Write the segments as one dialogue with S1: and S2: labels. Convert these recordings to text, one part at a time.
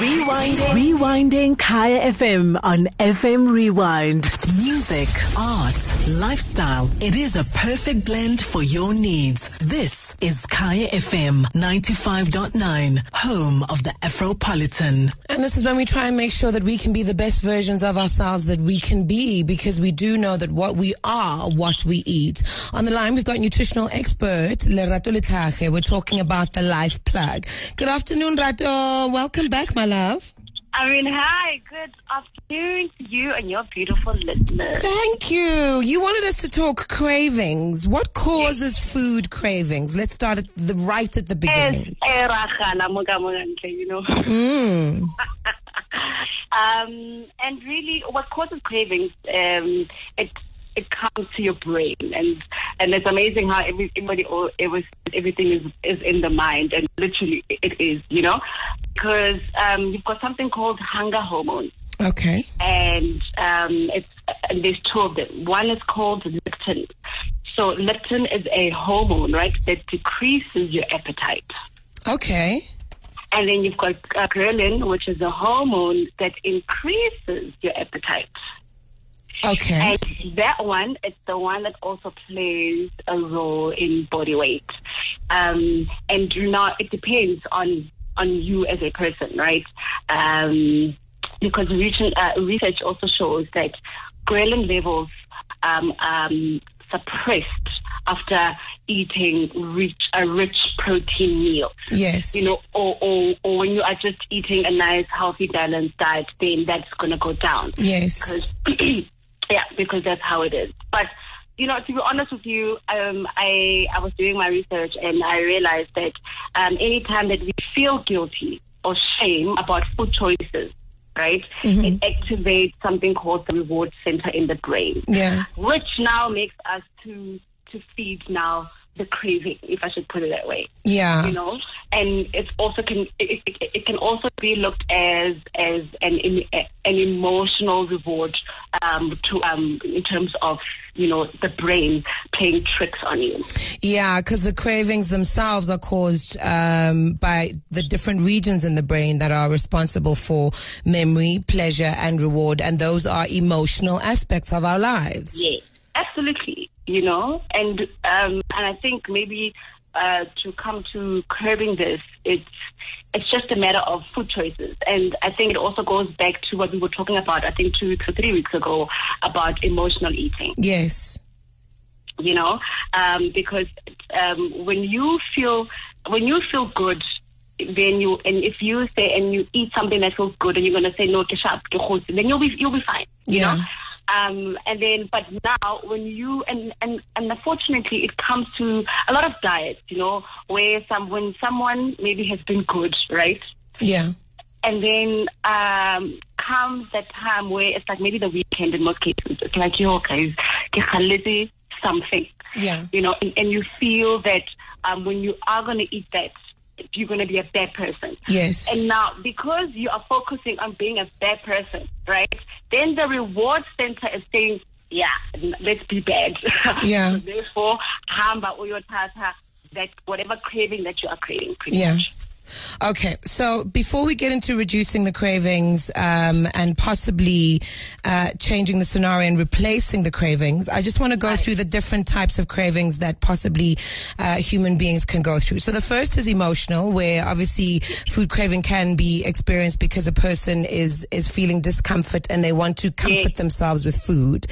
S1: We Rewinding. Rewinding Kaya FM on FM Rewind. Music, art, lifestyle. It is a perfect blend for your needs. This is Kaya FM 95.9, home of the Afropolitan.
S2: And this is when we try and make sure that we can be the best versions of ourselves that we can be because we do know that what we are, what we eat. On the line, we've got nutritional expert Lerato Letlhage. We're talking about the life plug. Good afternoon, Rato. Welcome back, my love.
S3: I mean, hi, good afternoon to you and your beautiful listeners.
S2: Thank you. You wanted us to talk cravings. What causes food cravings? Let's start at the right at the beginning.
S3: you know.
S2: Mm.
S3: um, and really, what causes cravings? Um, it it comes to your brain, and and it's amazing how every, everybody, all, every, everything is is in the mind, and literally it is, you know, because um, you've got something called hunger hormones.
S2: Okay.
S3: and um, it's and there's two of them. One is called leptin. So leptin is a hormone, right, that decreases your appetite.
S2: Okay.
S3: And then you've got uh, ghrelin, which is a hormone that increases your appetite.
S2: Okay.
S3: And that one, it's the one that also plays a role in body weight. Um, and know, it depends on on you as a person, right? Um, because recent, uh, research also shows that ghrelin levels um, um, suppressed after eating rich a rich protein meal
S2: Yes.
S3: you know, or, or, or when you are just eating a nice, healthy, balanced diet, then that's going to go down.
S2: Yes.
S3: Because, yeah, because that's how it is. But, you know, to be honest with you, um, I, I was doing my research and I realized that um, anytime that we feel guilty or shame about food choices, right, it activates something called the reward center in the brain
S2: Yeah.
S3: which now makes us to to feed now the craving, if I should put it that way.
S2: Yeah.
S3: You know, and it's also can it, it, it can also be looked as as an an emotional reward um, to um in terms of you know the brain playing tricks on you.
S2: Yeah, because the cravings themselves are caused um, by the different regions in the brain that are responsible for memory, pleasure, and reward, and those are emotional aspects of our lives.
S3: Yes, absolutely. You know, and um, and I think maybe uh, to come to curbing this, it's it's just a matter of food choices, and I think it also goes back to what we were talking about. I think two weeks or three weeks ago about emotional eating.
S2: Yes.
S3: You know, um, because um, when you feel when you feel good. Then you and if you say and you eat something that feels good and you're gonna say no, ke sharp, then you'll be you'll be fine. You
S2: Yeah.
S3: know? Um, and then, but now when you and, and and unfortunately, it comes to a lot of diets, you know, where some when someone maybe has been good, right,
S2: Yeah.
S3: and then um, comes that time where it's like maybe the weekend in most cases, it's like yo guys, kgaletse something,
S2: Yeah.
S3: you know, and, and you feel that um, when you are going to eat that, you're going to be a bad person.
S2: Yes.
S3: And now, because you are focusing on being a bad person, right? Then the reward center is saying, yeah, let's be bad.
S2: Yeah.
S3: so therefore, hamba uyothatha that whatever craving that you are craving. Pretty
S2: Yeah.
S3: Much.
S2: Okay, so before we get into reducing the cravings um, and possibly uh, changing the scenario and replacing the cravings, I just want to go
S3: Right.
S2: through the different types of cravings that possibly uh, human beings can go through. So the first is emotional, where obviously food craving can be experienced because a person is is feeling discomfort and they want to comfort
S3: Yes.
S2: themselves with food.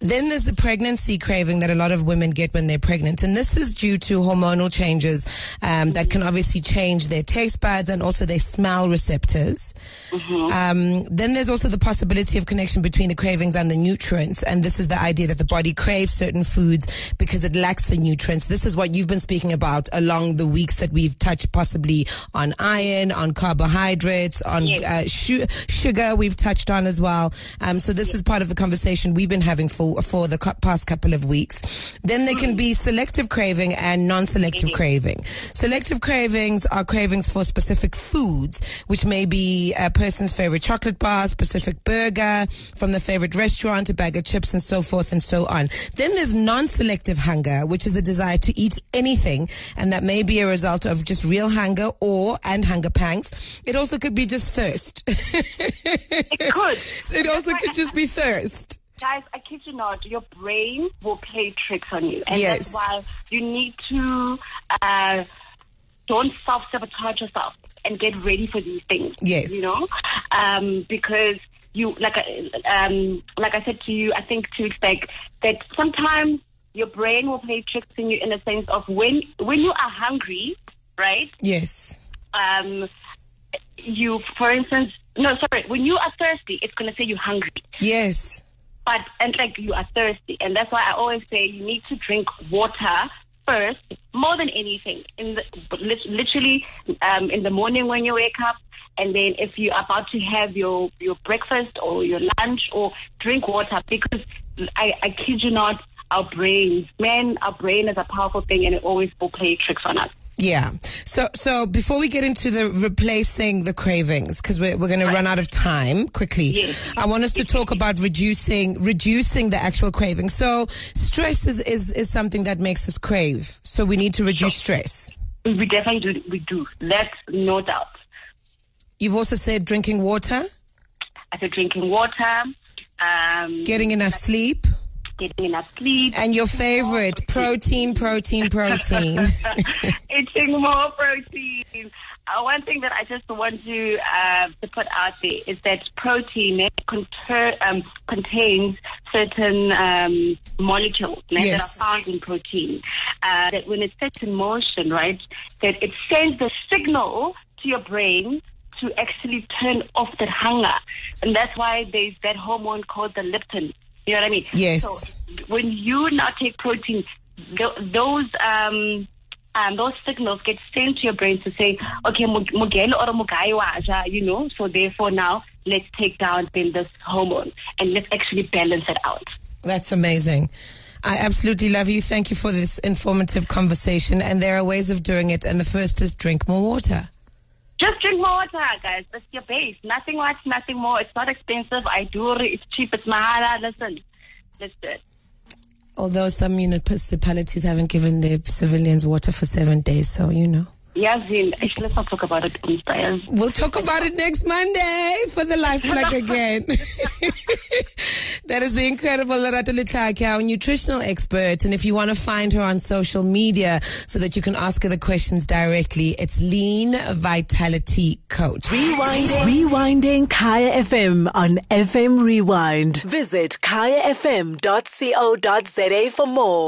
S2: Then there's the pregnancy craving that a lot of women get when they're pregnant, and this is due to hormonal changes um, that can obviously change their taste buds and also their smell receptors. Um, then there's also the possibility of connection between the cravings and the nutrients, and this is the idea that the body craves certain foods because it lacks the nutrients. This is what you've been speaking about along the weeks that we've touched, possibly on iron, on carbohydrates, on
S3: Yes.
S2: uh, su- sugar. We've touched on as well. Um, so this is part of the conversation we've been having for for the cou- past couple of weeks. Then there can be selective craving and non-selective craving. Selective cravings are cravings cravings for specific foods, which may be a person's favorite chocolate bar, specific burger from the favorite restaurant, a bag of chips, and so forth and so on. Then there's non-selective hunger, which is the desire to eat anything, and that may be a result of just real hunger or and hunger pangs. It also could be just thirst.
S3: It could.
S2: it also could just be thirst.
S3: Guys, I kid you not, your brain will play tricks on you. And
S2: Yes.
S3: that's why you need to uh, don't self sabotage yourself and get ready for these things.
S2: Yes.
S3: You know? Um, because you like I um like I said to you, I think to back, that sometimes your brain will play tricks on you in the sense of when when you are hungry, right?
S2: Yes.
S3: Um you for instance no sorry, when you are thirsty, it's gonna say you're hungry.
S2: Yes.
S3: but and like you are thirsty, and that's why I always say you need to drink water first, more than anything. In the literally um, in the morning when you wake up, and then if you're about to have your your breakfast or your lunch, or drink water because I, I kid you not, our brains, man, our brain is a powerful thing, and it always will play tricks on us.
S2: Yeah. So, so before we get into the replacing the cravings, because we're, we're going to run out of time quickly,
S3: Yes.
S2: I want us to talk about reducing, reducing the actual craving. So stress is, is, is something that makes us crave. So we need to reduce stress.
S3: We definitely do. We do. That's no doubt.
S2: You've also said drinking water,
S3: After drinking water, um,
S2: getting enough sleep,
S3: getting enough sleep,
S2: and your favorite, protein, protein, protein.
S3: eating more protein. Uh, one thing that I just want to uh, to put out there is that protein eh, conter- um, contains certain um, molecules eh,
S2: Yes.
S3: that are found in protein. Uh, that when it's set in motion, right, that it sends the signal to your brain to actually turn off that hunger, and that's why there's that hormone called the leptin. You know what I mean?
S2: Yes.
S3: So when you now take protein, th- those um, um, those signals get sent to your brain to say, okay, mug- mugelo or mugai waja, you know. So therefore, now let's take down then this hormone and let's actually balance it out.
S2: That's amazing. I absolutely love you. Thank you for this informative conversation. And there are ways of doing it. And the first is drink more water.
S3: Just drink more water, guys. That's your base. Nothing much, nothing more. It's not expensive. I do it. It's cheap. It's mahala. Listen, do it.
S2: Although some municipalities haven't given their civilians water for seven days, so you know.
S3: Yazin, actually, let's not talk about it. Inspires.
S2: We'll talk about it next Monday for the life plug again. that is the incredible Lerato Letlake, our nutritional expert. And if you want to find her on social media so that you can ask her the questions directly, it's Lean Vitality Coach.
S1: Rewinding. Rewinding Kaya FM on FM Rewind. Visit kayafm.co.za for more.